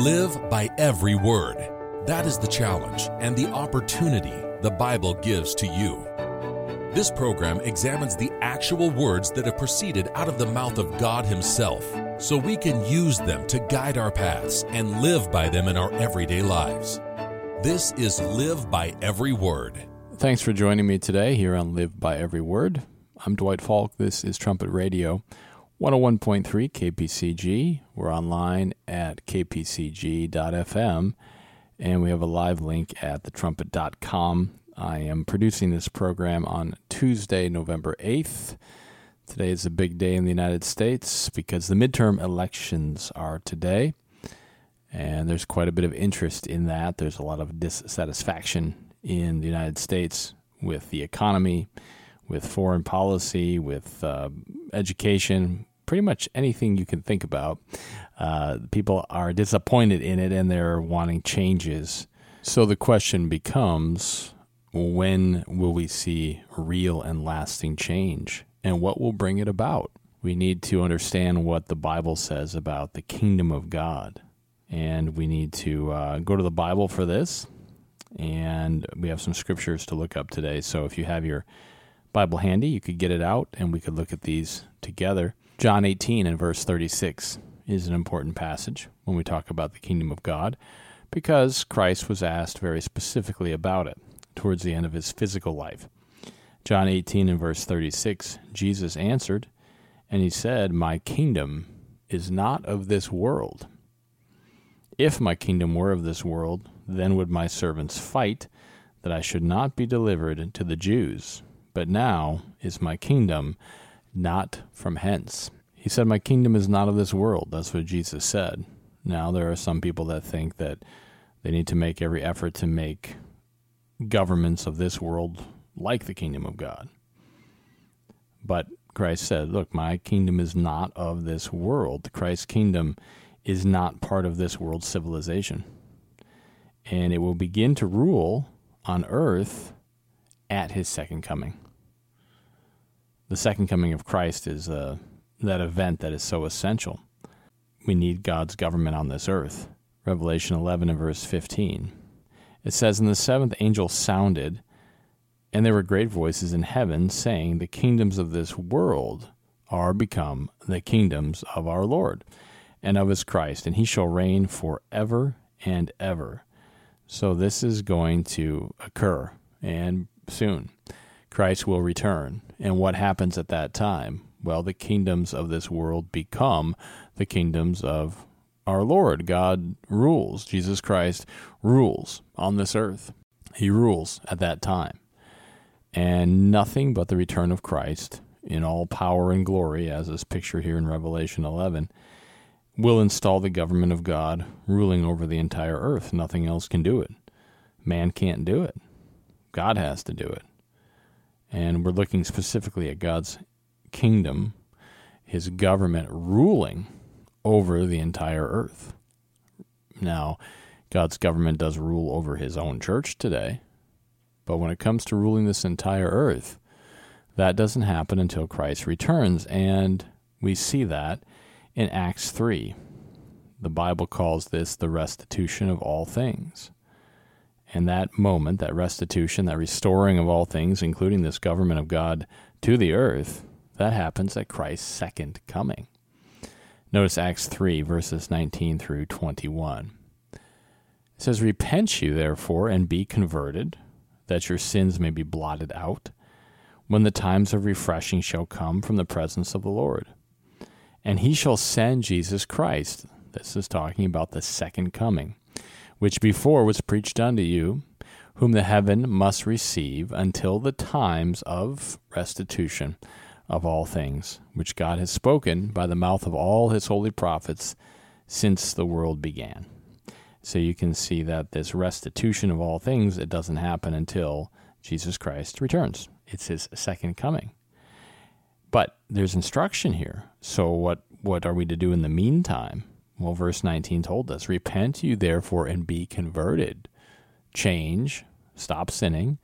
Live by every word. That is the challenge and the opportunity the Bible gives to you. This program examines the actual words that have proceeded out of the mouth of God Himself so we can use them to guide our paths and live by them in our everyday lives. This is Live by Every Word. Thanks for joining me today here on Live by Every Word. I'm Dwight Falk. This is Trumpet Radio 101.3 KPCG. We're online at kpcg.fm and we have a live link at thetrumpet.com. I am producing this program on Tuesday, November 8th. Today is a big day in the United States because the midterm elections are today. And there's quite a bit of interest in that. There's a lot of dissatisfaction in the United States with the economy, with foreign policy, with uh, education, pretty much anything you can think about. Uh, people are disappointed in it and they're wanting changes. So the question becomes when will we see real and lasting change? And what will bring it about? We need to understand what the Bible says about the kingdom of God. And we need to uh, go to the Bible for this. And we have some scriptures to look up today. So if you have your Bible handy, you could get it out and we could look at these together. John 18 and verse 36 is an important passage when we talk about the kingdom of God because Christ was asked very specifically about it towards the end of his physical life. John 18 and verse 36 Jesus answered, and he said, My kingdom is not of this world. If my kingdom were of this world, then would my servants fight that I should not be delivered to the Jews. But now is my kingdom not from hence. He said, My kingdom is not of this world. That's what Jesus said. Now, there are some people that think that they need to make every effort to make governments of this world like the kingdom of God. But Christ said, Look, my kingdom is not of this world. Christ's kingdom is not part of this world's civilization. And it will begin to rule on earth at his second coming the second coming of Christ is uh, that event that is so essential. We need God's government on this earth. Revelation 11 and verse 15. It says, And the seventh angel sounded, and there were great voices in heaven saying, The kingdoms of this world are become the kingdoms of our Lord and of his Christ, and he shall reign forever and ever. So this is going to occur, and soon. Christ will return. And what happens at that time? Well, the kingdoms of this world become the kingdoms of our Lord. God rules. Jesus Christ rules on this earth. He rules at that time. And nothing but the return of Christ in all power and glory, as is pictured here in Revelation 11, will install the government of God ruling over the entire earth. Nothing else can do it. Man can't do it. God has to do it. And we're looking specifically at God's kingdom, his government ruling over the entire earth. Now, God's government does rule over his own church today, but when it comes to ruling this entire earth, that doesn't happen until Christ returns, and we see that in Acts 3. The Bible calls this the restitution of all things. And that moment, that restitution, that restoring of all things, including this government of God to the earth, that happens at Christ's second coming. Notice Acts 3, verses 19 through 21. It says, Repent you, therefore, and be converted, that your sins may be blotted out, when the times of refreshing shall come from the presence of the Lord. And he shall send Jesus Christ. This is talking about the second coming which before was preached unto you, whom the heaven must receive until the times of restitution of all things, which God has spoken by the mouth of all his holy prophets since the world began. So you can see that this restitution of all things, it doesn't happen until Jesus Christ returns. It's his second coming. But there's instruction here. So what what are we to do in the meantime? Well, verse 19 told us Repent you therefore and be converted. Change, stop sinning,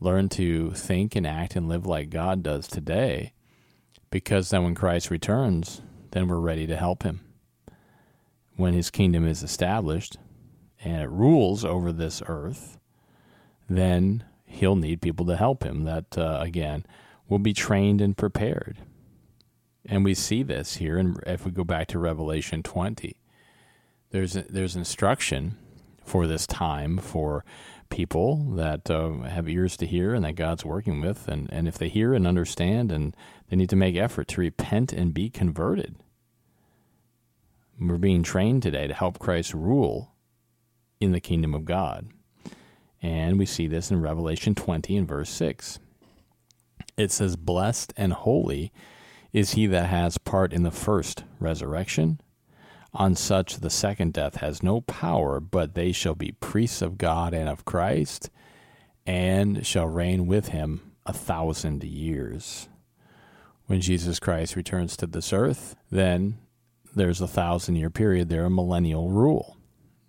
learn to think and act and live like God does today, because then when Christ returns, then we're ready to help him. when his kingdom is established and it rules over this earth, then he'll need people to help him that, uh, again, will be trained and prepared. And we see this here, and if we go back to Revelation 20, there's, there's instruction for this time for people that uh, have ears to hear and that God's working with. And, and if they hear and understand, and they need to make effort to repent and be converted. We're being trained today to help Christ rule in the kingdom of God. And we see this in Revelation 20 and verse 6. It says, Blessed and holy is he that has part in the first resurrection. On such the second death has no power, but they shall be priests of God and of Christ, and shall reign with him a thousand years. When Jesus Christ returns to this earth, then there's a thousand year period there, a millennial rule.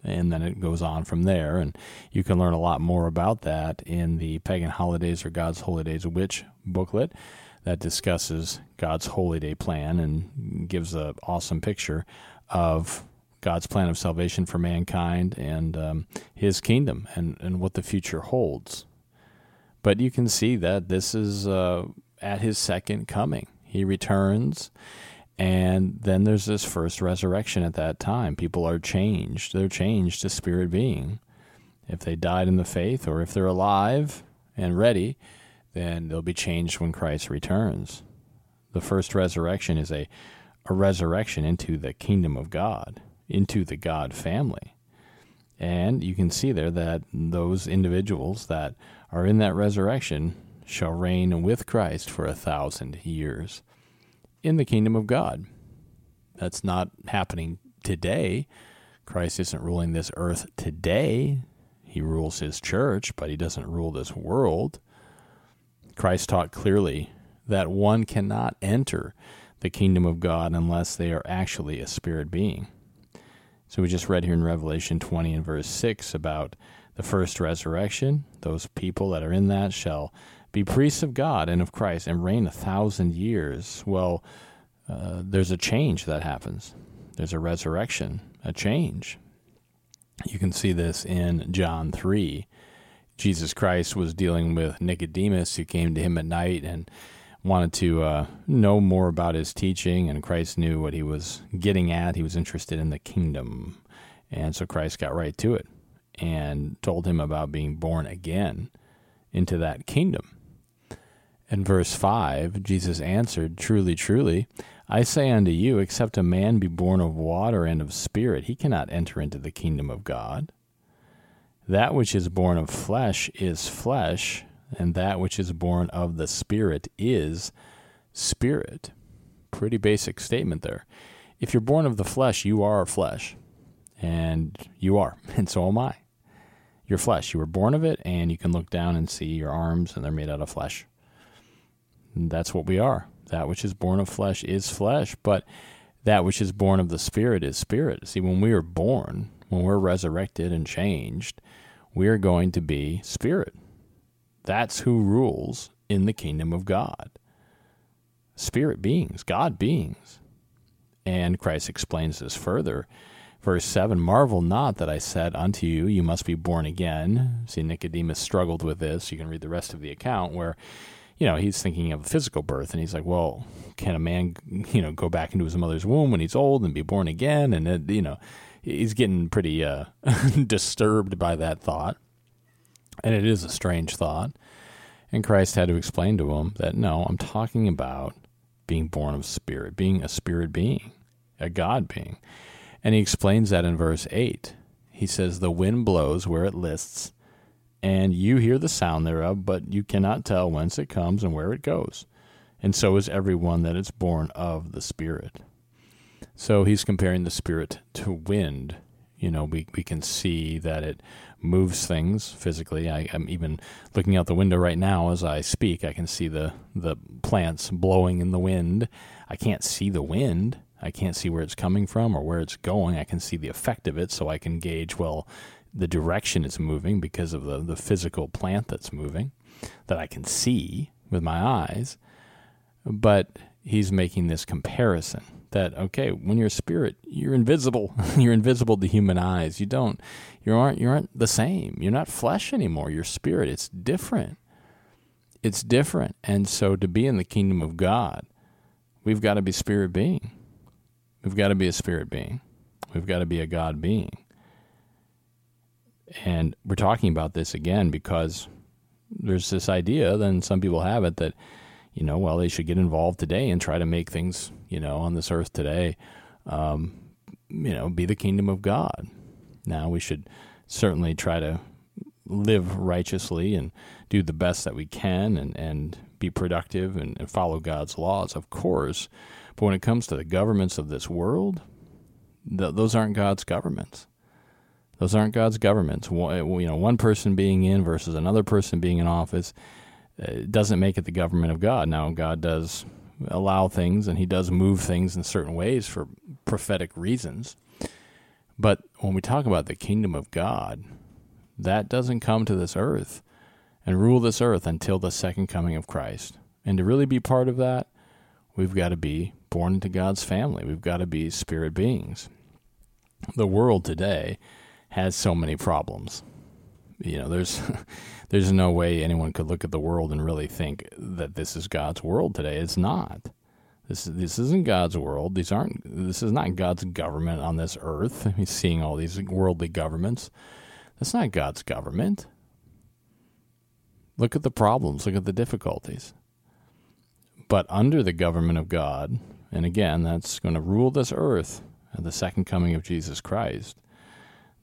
And then it goes on from there. And you can learn a lot more about that in the Pagan Holidays or God's Holy Days Which booklet that discusses God's holy day plan and gives an awesome picture of God's plan of salvation for mankind and um, his kingdom and, and what the future holds. But you can see that this is uh, at his second coming. He returns, and then there's this first resurrection at that time. People are changed. They're changed to spirit being. If they died in the faith or if they're alive and ready, then they'll be changed when Christ returns. The first resurrection is a a resurrection into the kingdom of God, into the God family. And you can see there that those individuals that are in that resurrection shall reign with Christ for a thousand years in the kingdom of God. That's not happening today. Christ isn't ruling this earth today. He rules his church, but he doesn't rule this world. Christ taught clearly that one cannot enter the kingdom of God unless they are actually a spirit being. So we just read here in Revelation 20 and verse 6 about the first resurrection. Those people that are in that shall be priests of God and of Christ and reign a thousand years. Well, uh, there's a change that happens. There's a resurrection, a change. You can see this in John 3. Jesus Christ was dealing with Nicodemus, who came to him at night and wanted to uh, know more about his teaching, and Christ knew what he was getting at. He was interested in the kingdom. And so Christ got right to it and told him about being born again into that kingdom. In verse 5, Jesus answered, Truly, truly, I say unto you, except a man be born of water and of spirit, he cannot enter into the kingdom of God. That which is born of flesh is flesh, and that which is born of the Spirit is spirit. Pretty basic statement there. If you're born of the flesh, you are flesh. And you are, and so am I. Your flesh. You were born of it, and you can look down and see your arms, and they're made out of flesh. And that's what we are. That which is born of flesh is flesh, but that which is born of the Spirit is spirit. See, when we are born, when we're resurrected and changed, we are going to be spirit. That's who rules in the kingdom of God. Spirit beings, God beings. And Christ explains this further. Verse 7 Marvel not that I said unto you, You must be born again. See, Nicodemus struggled with this. You can read the rest of the account where, you know, he's thinking of a physical birth. And he's like, Well, can a man, you know, go back into his mother's womb when he's old and be born again? And, it, you know, he's getting pretty uh, disturbed by that thought. And it is a strange thought. And Christ had to explain to him that no, I'm talking about being born of spirit, being a spirit being, a God being. And he explains that in verse 8. He says, The wind blows where it lists, and you hear the sound thereof, but you cannot tell whence it comes and where it goes. And so is everyone that is born of the Spirit. So he's comparing the Spirit to wind. You know, we, we can see that it moves things physically. I, am even looking out the window right now as I speak. I can see the, the plants blowing in the wind. I can't see the wind. I can't see where it's coming from or where it's going. I can see the effect of it, so I can gauge, well, the direction it's moving because of the, the physical plant that's moving that I can see with my eyes. But he's making this comparison that okay, when you're a spirit, you're invisible. you're invisible to human eyes. You don't you aren't you aren't the same. You're not flesh anymore. You're spirit. It's different. It's different. And so to be in the kingdom of God, we've got to be spirit being. We've got to be a spirit being. We've got to be a God being. And we're talking about this again because there's this idea, then some people have it, that, you know, well, they should get involved today and try to make things, you know, on this earth today, um, you know, be the kingdom of God. Now, we should certainly try to live righteously and do the best that we can and, and be productive and, and follow God's laws, of course. But when it comes to the governments of this world, th- those aren't God's governments. Those aren't God's governments. One, you know, one person being in versus another person being in office uh, doesn't make it the government of God. Now, God does allow things and He does move things in certain ways for prophetic reasons. But when we talk about the kingdom of God, that doesn't come to this earth and rule this earth until the second coming of Christ. And to really be part of that, we've got to be born into God's family. We've got to be spirit beings. The world today has so many problems. You know, there's there's no way anyone could look at the world and really think that this is God's world today. It's not. This this isn't God's world. These aren't. This is not God's government on this earth. He's seeing all these worldly governments. That's not God's government. Look at the problems. Look at the difficulties. But under the government of God, and again, that's going to rule this earth at the second coming of Jesus Christ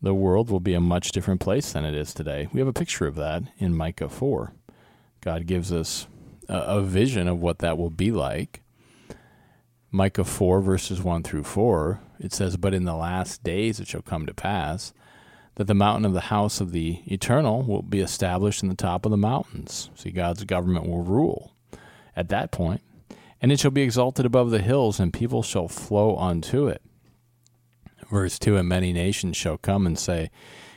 the world will be a much different place than it is today. We have a picture of that in Micah 4. God gives us a, a vision of what that will be like. Micah 4, verses 1 through 4, it says, But in the last days it shall come to pass that the mountain of the house of the eternal will be established in the top of the mountains. See, God's government will rule at that point, and it shall be exalted above the hills, and people shall flow unto it verse 2 And many nations shall come and say,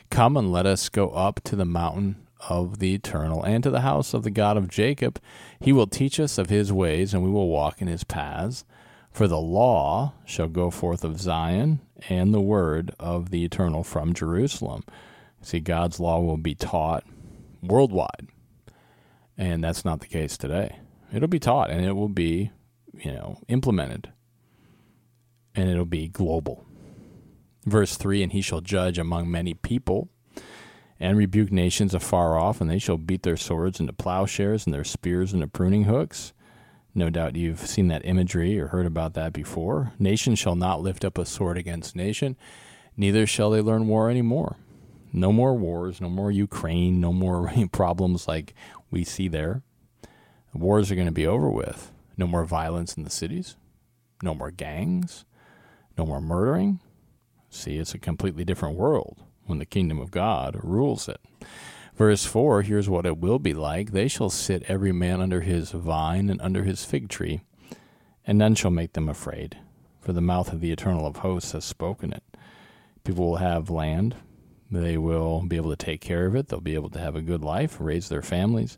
Come and let us go up to the mountain of the eternal and to the house of the God of Jacob. He will teach us of his ways, and we will walk in his paths. For the law shall go forth of Zion, and the word of the eternal from Jerusalem. See, God's law will be taught worldwide. And that's not the case today. It'll be taught and it will be, you know, implemented. And it'll be global. Verse 3 And he shall judge among many people and rebuke nations afar off, and they shall beat their swords into plowshares and their spears into pruning hooks. No doubt you've seen that imagery or heard about that before. Nation shall not lift up a sword against nation, neither shall they learn war any more. No more wars, no more Ukraine, no more problems like we see there. Wars are going to be over with. No more violence in the cities, no more gangs, no more murdering, See, it's a completely different world when the kingdom of God rules it. Verse 4 here's what it will be like They shall sit every man under his vine and under his fig tree, and none shall make them afraid, for the mouth of the eternal of hosts has spoken it. People will have land, they will be able to take care of it, they'll be able to have a good life, raise their families,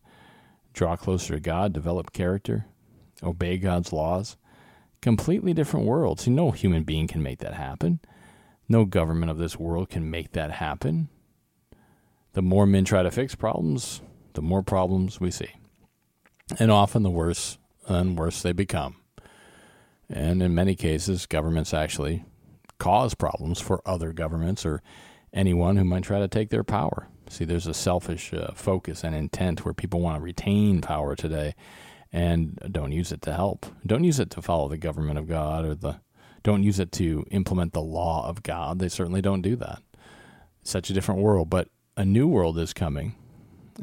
draw closer to God, develop character, obey God's laws. Completely different world. See, no human being can make that happen. No government of this world can make that happen. The more men try to fix problems, the more problems we see. And often the worse and worse they become. And in many cases, governments actually cause problems for other governments or anyone who might try to take their power. See, there's a selfish uh, focus and intent where people want to retain power today and don't use it to help. Don't use it to follow the government of God or the don't use it to implement the law of God. They certainly don't do that. Such a different world, but a new world is coming,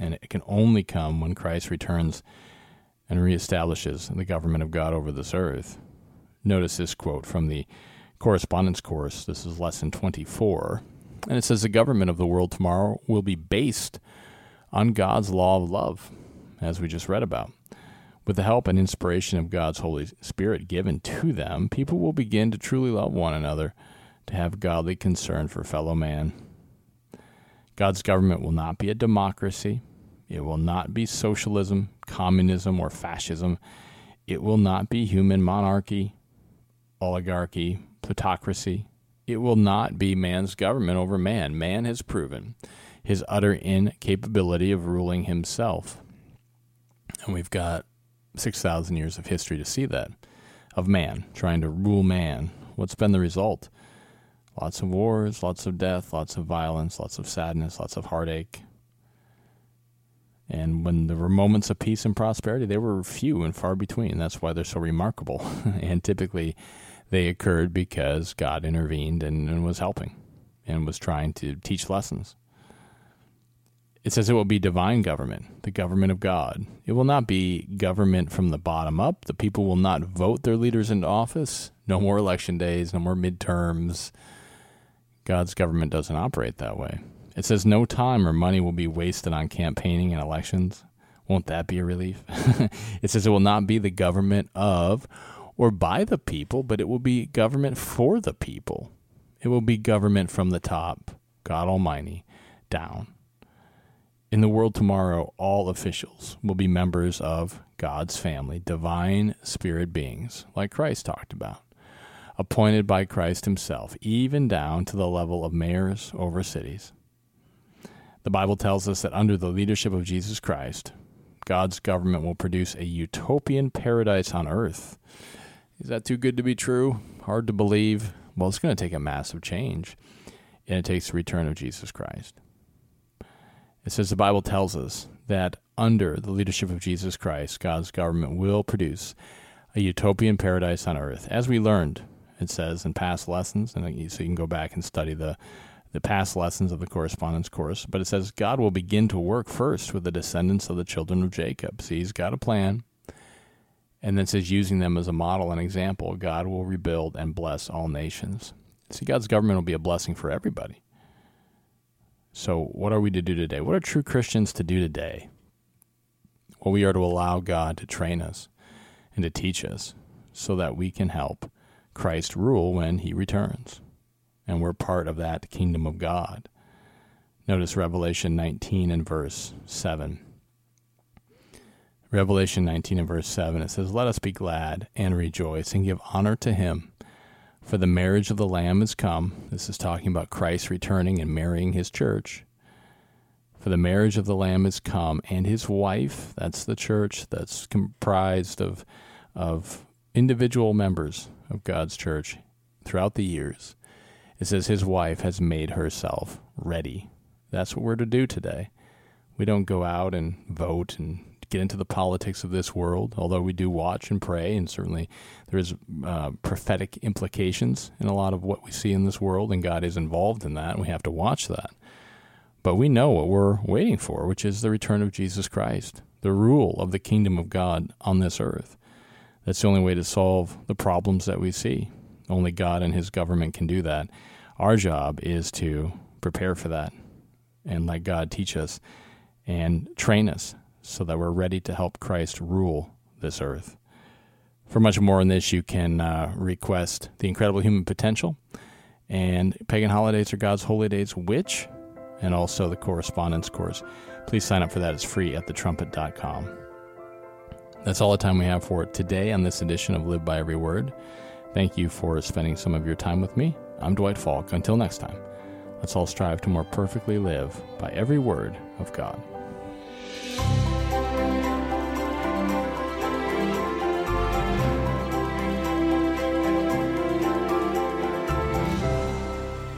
and it can only come when Christ returns and reestablishes the government of God over this earth. Notice this quote from the correspondence course. This is lesson 24. And it says the government of the world tomorrow will be based on God's law of love, as we just read about. With the help and inspiration of God's Holy Spirit given to them, people will begin to truly love one another, to have godly concern for fellow man. God's government will not be a democracy. It will not be socialism, communism, or fascism. It will not be human monarchy. oligarchy, plutocracy. It will not be man's government over man. Man has proven his utter incapability of ruling himself. And we've got 6,000 years of history to see that of man trying to rule man. What's been the result? Lots of wars, lots of death, lots of violence, lots of sadness, lots of heartache. And when there were moments of peace and prosperity, they were few and far between. That's why they're so remarkable. and typically, they occurred because God intervened and, and was helping and was trying to teach lessons. It says it will be divine government, the government of God. It will not be government from the bottom up. The people will not vote their leaders into office. No more election days, no more midterms. God's government doesn't operate that way. It says no time or money will be wasted on campaigning and elections. Won't that be a relief? it says it will not be the government of or by the people, but it will be government for the people. It will be government from the top, God Almighty, down. In the world tomorrow, all officials will be members of God's family, divine spirit beings, like Christ talked about, appointed by Christ himself, even down to the level of mayors over cities. The Bible tells us that under the leadership of Jesus Christ, God's government will produce a utopian paradise on earth. Is that too good to be true? Hard to believe. Well, it's going to take a massive change, and it takes the return of Jesus Christ. It says the Bible tells us that under the leadership of Jesus Christ, God's government will produce a utopian paradise on earth. As we learned, it says in past lessons, and uh, so you can go back and study the, the past lessons of the correspondence course, but it says God will begin to work first with the descendants of the children of Jacob. See, he's got a plan. And then says, using them as a model and example, God will rebuild and bless all nations. See, God's government will be a blessing for everybody. So, what are we to do today? What are true Christians to do today? Well, we are to allow God to train us and to teach us so that we can help Christ rule when he returns. And we're part of that kingdom of God. Notice Revelation 19 and verse 7. Revelation 19 and verse 7, it says, Let us be glad and rejoice and give honor to him for the marriage of the Lamb is come. This is talking about Christ returning and marrying his church. For the marriage of the Lamb is come, and his wife, that's the church, that's comprised of, of individual members of God's church throughout the years. It says his wife has made herself ready. That's what we're to do today. We don't go out and vote and get into the politics of this world, although we do watch and pray, and certainly there is uh, prophetic implications in a lot of what we see in this world, and God is involved in that, and we have to watch that. But we know what we're waiting for, which is the return of Jesus Christ, the rule of the kingdom of God on this earth. That's the only way to solve the problems that we see. Only God and His government can do that. Our job is to prepare for that and let God teach us and train us so that we're ready to help Christ rule this earth. For much more on this, you can uh, request The Incredible Human Potential and Pagan Holidays are God's Holy Days, which, and also the correspondence course. Please sign up for that. It's free at thetrumpet.com. That's all the time we have for today on this edition of Live by Every Word. Thank you for spending some of your time with me. I'm Dwight Falk. Until next time, let's all strive to more perfectly live by every word of God.